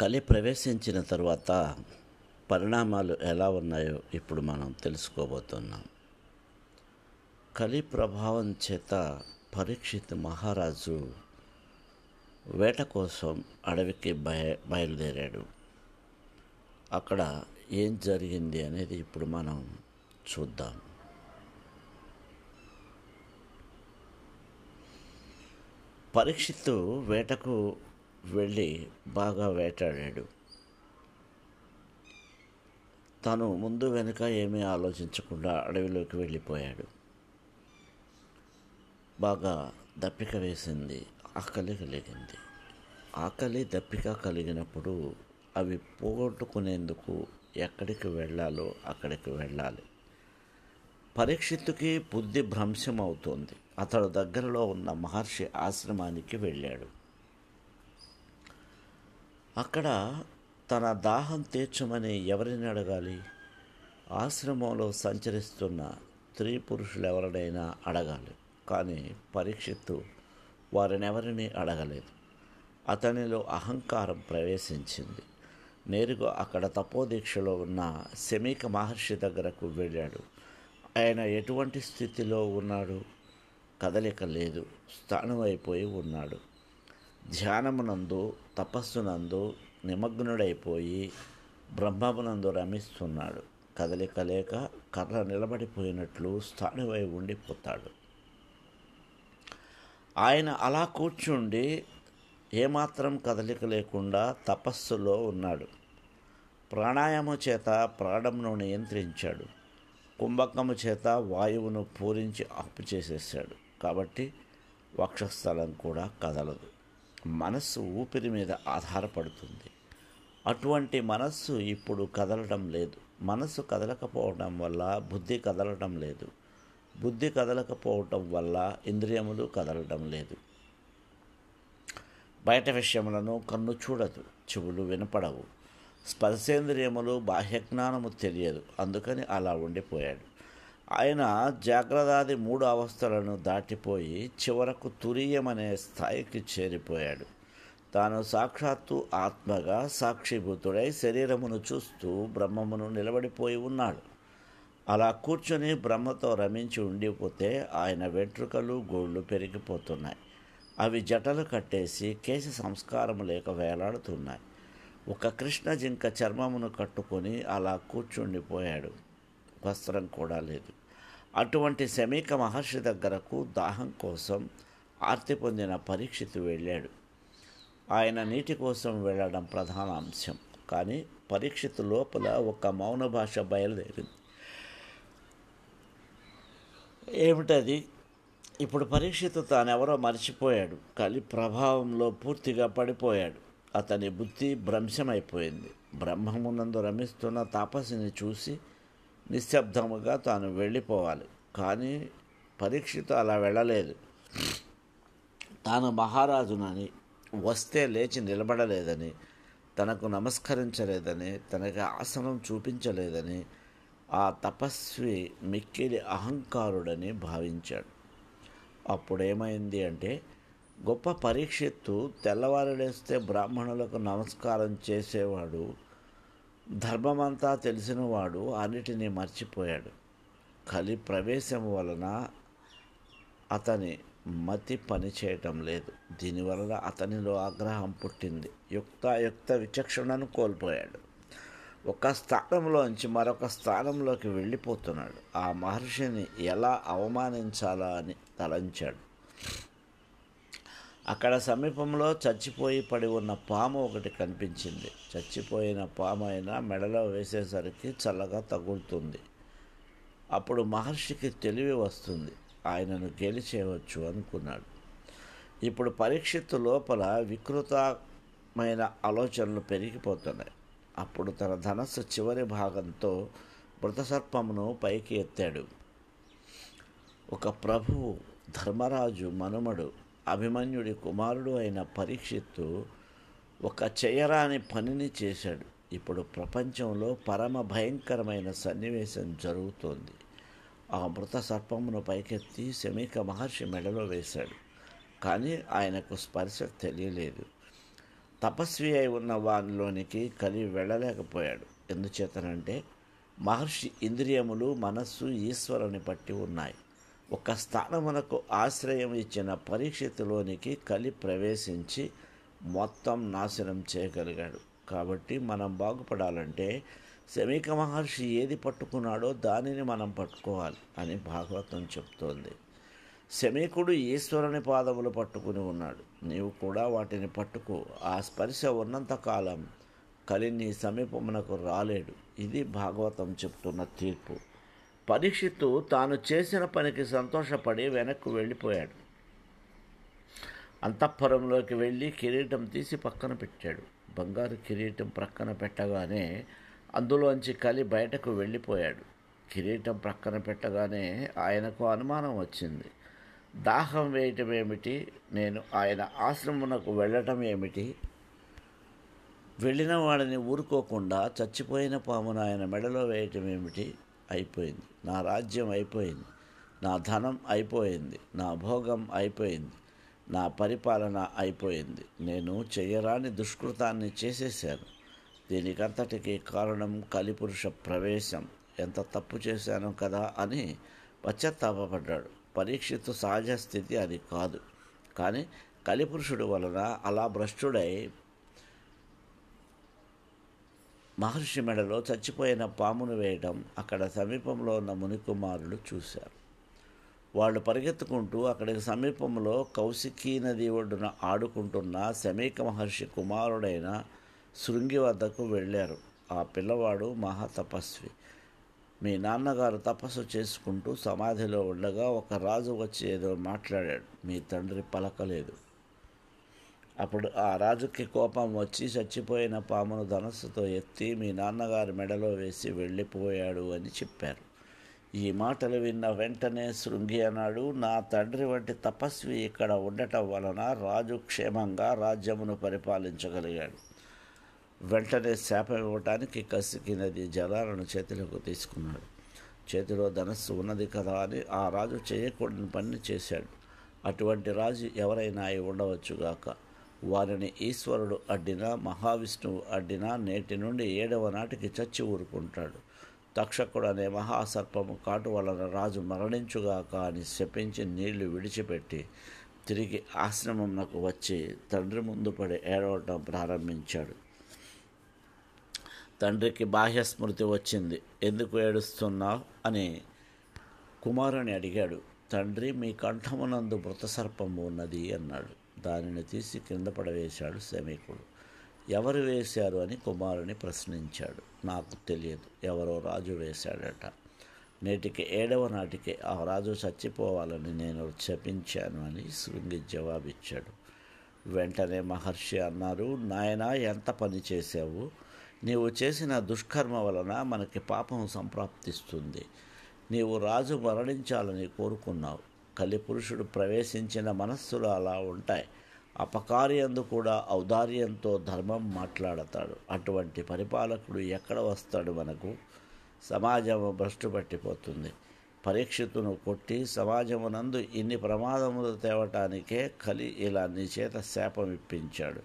కలి ప్రవేశించిన తర్వాత పరిణామాలు ఎలా ఉన్నాయో ఇప్పుడు మనం తెలుసుకోబోతున్నాం. కలి ప్రభావం చేత పరీక్షిత్ మహారాజు వేట కోసం అడవికి బయ బయలుదేరాడు. అక్కడ ఏం జరిగింది అనేది ఇప్పుడు మనం చూద్దాం. పరీక్షిత్తు వేటకు వెళ్ళి బాగా వేటాడాడు. తను ముందు వెనుక ఏమీ ఆలోచించకుండా అడవిలోకి వెళ్ళిపోయాడు. బాగా దప్పిక వేసింది. ఆకలి కలిగింది. ఆకలి దప్పిక కలిగినప్పుడు అవి పోగొట్టుకునేందుకు ఎక్కడికి వెళ్ళాలో అక్కడికి వెళ్ళాలి. పరీక్షిత్తుకి బుద్ధి భ్రంశం అవుతోంది అతడు దగ్గరలో ఉన్న మహర్షి ఆశ్రమానికి వెళ్ళాడు. అక్కడ తన దాహం తీర్చమని ఎవరిని అడగాలి? ఆశ్రమంలో సంచరిస్తున్న స్త్రీ పురుషులు ఎవరినైనా అడగాలి. కానీ పరీక్షిత్తు వారినెవరిని అడగలేదు. అతనిలో అహంకారం ప్రవేశించింది. నేరుగా అక్కడ తపోదీక్షలో ఉన్న శమీక మహర్షి దగ్గరకు వెళ్ళాడు. ఆయన ఎటువంటి స్థితిలో ఉన్నాడు? కదలిక లేదు. స్థానమైపోయి ఉన్నాడు. ధ్యానమునందు తపస్సునందు నిమగ్నుడైపోయి బ్రహ్మమునందు రమిస్తున్నాడు. కదలిక లేక కర్ర నిలబడిపోయినట్లు స్థానివై ఉండిపోతాడు. ఆయన అలా కూర్చుండి ఏమాత్రం కదలిక లేకుండా తపస్సులో ఉన్నాడు. ప్రాణాయామం చేత ప్రాణమును నియంత్రించాడు. కుంభకము చేత వాయువును పూరించి అప్పు చేసేసాడు కాబట్టి వక్షస్థలం కూడా కదలదు. మనస్సు ఊపిరి మీద ఆధారపడుతుంది. అటువంటి మనస్సు ఇప్పుడు కదలడం లేదు. మనస్సు కదలకపోవడం వల్ల బుద్ధి కదలడం లేదు. బుద్ధి కదలకపోవటం వల్ల ఇంద్రియములు కదలడం లేదు. బయట విషయములను కన్ను చూడదు చెవులు వినపడవు. స్పర్శేంద్రియములు బాహ్యజ్ఞానము తెలియదు. అందుకని అలా ఉండిపోయాడు. ఆయన జాగ్రత్తాది మూడు అవస్థలను దాటిపోయి చివరకు తురీయమనే స్థాయికి చేరిపోయాడు. తాను సాక్షాత్తు ఆత్మగా సాక్షిభూతుడై శరీరమును చూస్తూ బ్రహ్మమును నిలబడిపోయి ఉన్నాడు. అలా కూర్చొని బ్రహ్మతో రమించి ఉండిపోతే ఆయన వెంట్రుకలు గోళ్ళు పెరిగిపోతున్నాయి. అవి జటలు కట్టేసి కేశ సంస్కారం లేక వేలాడుతున్నాయి. ఒక కృష్ణ జింక చర్మమును కట్టుకొని అలా కూర్చుండిపోయాడు. వస్త్రం కూడా లేదు. అటువంటి శమీక మహర్షి దగ్గరకు దాహం కోసం ఆర్తి పొందిన పరీక్షితు వెళ్ళాడు. ఆయన నీటి కోసం వెళ్ళడం ప్రధాన అంశం. కానీ పరీక్షితు లోపల ఒక మౌన భాష బయలుదేరింది. ఏమిటది? ఇప్పుడు పరీక్షితు తానెవరో మర్చిపోయాడు. కలి ప్రభావంలో పూర్తిగా పడిపోయాడు. అతని బుద్ధి భ్రంశమైపోయింది. బ్రహ్మమునందు రమిస్తున్న తాపసిని చూసి నిశ్శబ్దముగా తాను వెళ్ళిపోవాలి. కానీ పరీక్షితు అలా వెళ్ళలేదు. తాను మహారాజునని వస్తే లేచి నిలబడలేదని తనకు నమస్కరించలేదని తనకి ఆసనం చూపించలేదని ఆ తపస్వి మిక్కిలి అహంకారుడని భావించాడు. అప్పుడేమైంది అంటే గొప్ప పరీక్షిత్తు తెల్లవారులేస్తే బ్రాహ్మణులకు నమస్కారం చేసేవాడు ధర్మమంతా తెలిసినవాడు అన్నిటినీ మర్చిపోయాడు. కలి ప్రవేశం వలన అతని మతి పనిచేయటం లేదు. దీనివలన అతనిలో ఆగ్రహం పుట్టింది. యుక్తాయుక్త విచక్షణను కోల్పోయాడు. ఒక స్థానంలోంచి మరొక స్థానంలోకి వెళ్ళిపోతున్నాడు. ఆ మహర్షిని ఎలా అవమానించాలా అని తలంచాడు. అక్కడ సమీపంలో చచ్చిపోయి పడి ఉన్న పాము ఒకటి కనిపించింది. చచ్చిపోయిన పాము అయినా మెడలో వేసేసరికి చల్లగా తగులుతుంది. అప్పుడు మహర్షికి తెలివి వస్తుంది. ఆయనను గెలిచేయవచ్చు అనుకున్నాడు. ఇప్పుడు పరీక్షిత్తు లోపల వికృతమైన ఆలోచనలు పెరిగిపోతున్నాయి. అప్పుడు తన ధనస్సు చివరి భాగంతో మృతసర్పమును పైకి ఎత్తాడు. ఒక ప్రభువు ధర్మరాజు మనుమడు అభిమన్యుడి కుమారుడు అయిన పరీక్షిత్తు ఒక చేయరాని పనిని చేశాడు. ఇప్పుడు ప్రపంచంలో పరమ భయంకరమైన సన్నివేశం జరుగుతోంది. ఆ మృత సర్పమును పైకెత్తి శమీక మహర్షి మెడలో వేశాడు. కానీ ఆయనకు స్పర్శ తెలియలేదు. తపస్వి అయి ఉన్న వానిలోనికి కలి వెళ్ళలేకపోయాడు. ఎందుచేతనంటే మహర్షి ఇంద్రియములు మనస్సు ఈశ్వరుని పట్టి ఉన్నాయి. ఒక స్థానమునకు ఆశ్రయం ఇచ్చిన పరీక్షితులోనికి కలి ప్రవేశించి మొత్తం నాశనం చేయగలిగాడు. కాబట్టి మనం బాగుపడాలంటే శమీక మహర్షి ఏది పట్టుకున్నాడో దానిని మనం పట్టుకోవాలి అని భాగవతం చెప్తోంది. శమీకుడు ఈశ్వరుని పాదములు పట్టుకుని ఉన్నాడు. నీవు కూడా వాటిని పట్టుకో. ఆ స్పర్శ ఉన్నంతకాలం కలి నీ సమీపమునకు రాలేడు. ఇది భాగవతం చెప్తున్న తీర్పు. పరీక్షిత్తు తాను చేసిన పనికి సంతోషపడి వెనక్కు వెళ్ళిపోయాడు. అంతఃపురంలోకి వెళ్ళి కిరీటం తీసి పక్కన పెట్టాడు. బంగారు కిరీటం ప్రక్కన పెట్టగానే అందులోంచి కలి బయటకు వెళ్ళిపోయాడు. కిరీటం ప్రక్కన పెట్టగానే ఆయనకు అనుమానం వచ్చింది. దాహం వేయటం ఏమిటి? నేను ఆయన ఆశ్రమమునకు వెళ్ళటం ఏమిటి? వెళ్ళిన వాడిని ఊరుకోకుండా చచ్చిపోయిన పామును ఆయన మెడలో వేయటం ఏమిటి? అయిపోయింది. నా రాజ్యం అయిపోయింది. నా ధనం అయిపోయింది. నా భోగం అయిపోయింది. నా పరిపాలన అయిపోయింది. నేను చెయ్యరాని దుష్కృతాన్ని చేసేసాను దీనికంతటికి కారణం కలిపురుష ప్రవేశం. ఎంత తప్పు చేశాను కదా అని పశ్చాత్తాపడ్డాడు పరీక్షితు సహజ స్థితి అది కాదు. కానీ కలిపురుషుడు వలన అలా భ్రష్టుడై మహర్షి మెడలో చచ్చిపోయిన పామును వేయడం అక్కడ సమీపంలో ఉన్న మునికుమారులు చూశారు. వాళ్ళు పరిగెత్తుకుంటూ అక్కడికి సమీపంలో కౌశికీ నది ఒడ్డున ఆడుకుంటున్న శమీక మహర్షి కుమారుడైన శృంగి వద్దకు వెళ్ళారు. ఆ పిల్లవాడు మహాతపస్వి మీ నాన్నగారు తపస్సు చేసుకుంటూ సమాధిలో ఉండగా ఒక రాజు వచ్చి ఏదో మాట్లాడాడు. మీ తండ్రి పలకలేదు. అప్పుడు ఆ రాజుకి కోపం వచ్చి చచ్చిపోయిన పామును ధనస్సుతో ఎత్తి మీ నాన్నగారి మెడలో వేసి వెళ్ళిపోయాడు అని చెప్పారు. ఈ మాటలు విన్న వెంటనే శృంగి అన్నాడు నా తండ్రి వంటి తపస్వి ఇక్కడ ఉండటం వలన రాజు క్షేమంగా రాజ్యమును పరిపాలించగలిగాడు. వెంటనే శాపం ఇవ్వటానికి కసికి నది జలాలను చేతిలోకి తీసుకున్నాడు. చేతిలో ధనస్సు ఉన్నది కదా అని ఆ రాజు చేయకూడని పని చేశాడు. అటువంటి రాజు ఎవరైనా అయి ఉండవచ్చుగాక వారిని ఈశ్వరుడు అడ్డినా మహావిష్ణువు అడ్డినా నేటి నుండి ఏడవ నాటికి చచ్చి ఊరుకుంటాడు. తక్షకుడు అనే మహాసర్పము కాటు వలన రాజు మరణించుగాక అని శపించి నీళ్ళు విడిచిపెట్టి తిరిగి ఆశ్రమంకు వచ్చి తండ్రి ముందు పడి ఏడవటం ప్రారంభించాడు. తండ్రికి బాహ్య స్మృతి వచ్చింది. ఎందుకు ఏడుస్తున్నావు? అని కుమారుని అడిగాడు. తండ్రి మీ కంఠమునందు మృతసర్పము ఉన్నది అన్నాడు. దానిని తీసి కింద పడవేశాడు శమీకుడు. ఎవరు వేశారు అని కుమారుని ప్రశ్నించాడు. నాకు తెలియదు ఎవరో రాజు వేశాడట. నేటికి ఏడవ నాటికి ఆ రాజు చచ్చిపోవాలని నేను శపించాను అని శృంగి జవాబిచ్చాడు. వెంటనే మహర్షి అన్నారు నాయన ఎంత పని చేసావు నీవు చేసిన దుష్కర్మ వలన మనకి పాపం సంప్రాప్తిస్తుంది. నీవు రాజు మరణించాలని కోరుకున్నావు. కలిపురుషుడు ప్రవేశించిన మనస్సులు అలా ఉంటాయి. అపకార్యందు కూడా ఔదార్యంతో ధర్మం మాట్లాడతాడు. అటువంటి పరిపాలకుడు ఎక్కడ వస్తాడు మనకు? సమాజం భ్రష్టు పట్టిపోతుంది. పరీక్షితును కొట్టి సమాజమునందు ఇన్ని ప్రమాదములు తేవటానికే కలి ఇలా నీ చేత శాపం ఇప్పించాడు.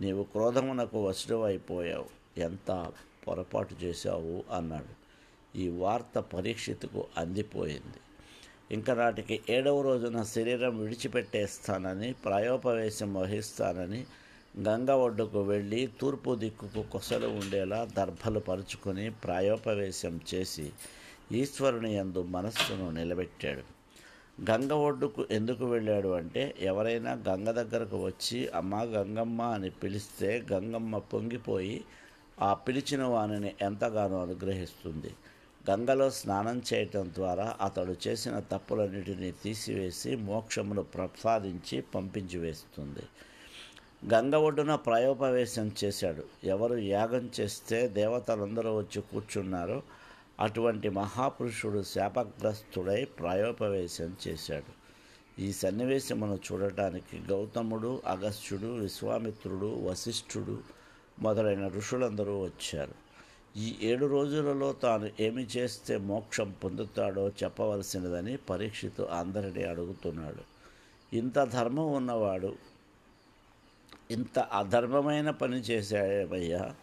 నీవు క్రోధమునకు వశుడైపోయావు ఎంత పొరపాటు చేశావు? అన్నాడు. ఈ వార్త పరీక్షితుకు అందిపోయింది. ఇంకా నాటికి ఏడవ రోజున శరీరం విడిచిపెట్టేస్తానని ప్రాయోపవేశం వహిస్తానని గంగ ఒడ్డుకు వెళ్ళి తూర్పు దిక్కుకు కొసలు ఉండేలా దర్భలు పరుచుకొని ప్రాయోపవేశం చేసి ఈశ్వరుని యందు మనస్సును నిలబెట్టాడు. గంగ ఒడ్డుకు ఎందుకు వెళ్ళాడు అంటే ఎవరైనా గంగ దగ్గరకు వచ్చి అమ్మ గంగమ్మ అని పిలిస్తే గంగమ్మ పొంగిపోయి ఆ పిలిచిన వానిని ఎంతగానో అనుగ్రహిస్తుంది. గంగలో స్నానం చేయటం ద్వారా అతడు చేసిన తప్పులన్నిటినీ తీసివేసి మోక్షమును ప్రసాదించి పంపించి వేస్తుంది. గంగ ఒడ్డున ప్రాయోపవేశం చేశాడు. ఎవరు యాగం చేస్తే దేవతలందరూ వచ్చి కూర్చున్నారో. అటువంటి మహాపురుషుడు శాపగ్రస్తుడై ప్రాయోపవేశం చేశాడు. ఈ సన్నివేశమును చూడటానికి గౌతముడు అగస్త్యుడు విశ్వామిత్రుడు వశిష్ఠుడు మొదలైన ఋషులందరూ వచ్చారు. ఈ ఏడు రోజులలో తాను ఏమి చేస్తే మోక్షం పొందుతాడో చెప్పవలసినదని పరీక్షితు అందరినీ అడుగుతున్నాడు. ఇంత ధర్మం ఉన్నవాడు ఇంత అధర్మమైన పని చేశాడేమయ్యా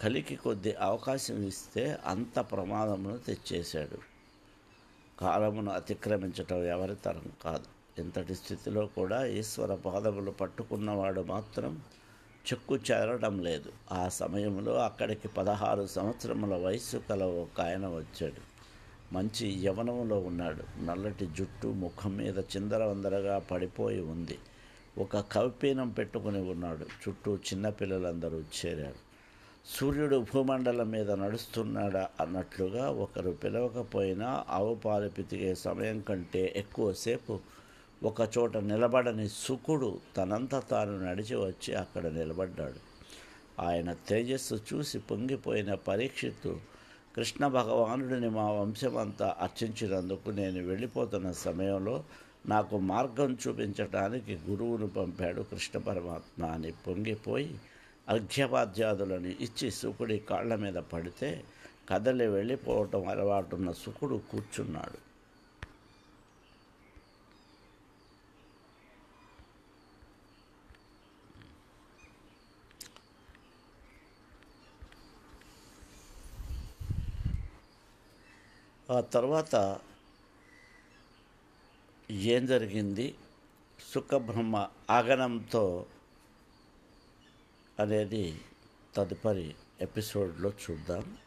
కలికి కొద్ది అవకాశం ఇస్తే అంత ప్రమాదమును తెచ్చేశాడు. కాలమును అతిక్రమించటం ఎవరి తరం కాదు. ఇంతటి స్థితిలో కూడా ఈశ్వర పాదములు పట్టుకున్నవాడు మాత్రం చెక్కు చేరడం లేదు. ఆ సమయంలో అక్కడికి పదహారు సంవత్సరముల వయస్సు కల ఒక ఆయన వచ్చాడు. మంచి యవనంలో ఉన్నాడు. నల్లటి జుట్టు ముఖం మీద చిందరవందరగా పడిపోయి ఉంది. ఒక కవిపీనం పెట్టుకుని ఉన్నాడు. చుట్టూ చిన్నపిల్లలందరూ చేరారు. సూర్యుడు భూమండలం మీద నడుస్తున్నాడా అన్నట్లుగా ఒకరు పిలవకపోయినా ఆవు పాలు పితికే సమయం కంటే ఎక్కువసేపు ఒక చోట నిలబడని సుకుడు తనంత తాను నడిచి వచ్చి అక్కడ నిలబడ్డాడు. ఆయన తేజస్సు చూసి పొంగిపోయిన పరీక్షిత్తు కృష్ణ భగవానుడిని మా వంశమంతా అర్చించినందుకు నేను వెళ్ళిపోతున్న సమయంలో నాకు మార్గం చూపించటానికి గురువును పంపాడు కృష్ణ పరమాత్మ అని పొంగిపోయి అర్ఘ్యపాద్యాదులను ఇచ్చి సుకుడి కాళ్ళ మీద పడితే కదలి వెళ్ళిపోవటం అలవాటున్న సుకుడు కూర్చున్నాడు. ఆ తర్వాత ఏం జరిగింది? సుఖబ్రహ్మ ఆగనంతో అనేది తదుపరి ఎపిసోడ్లో చూద్దాం.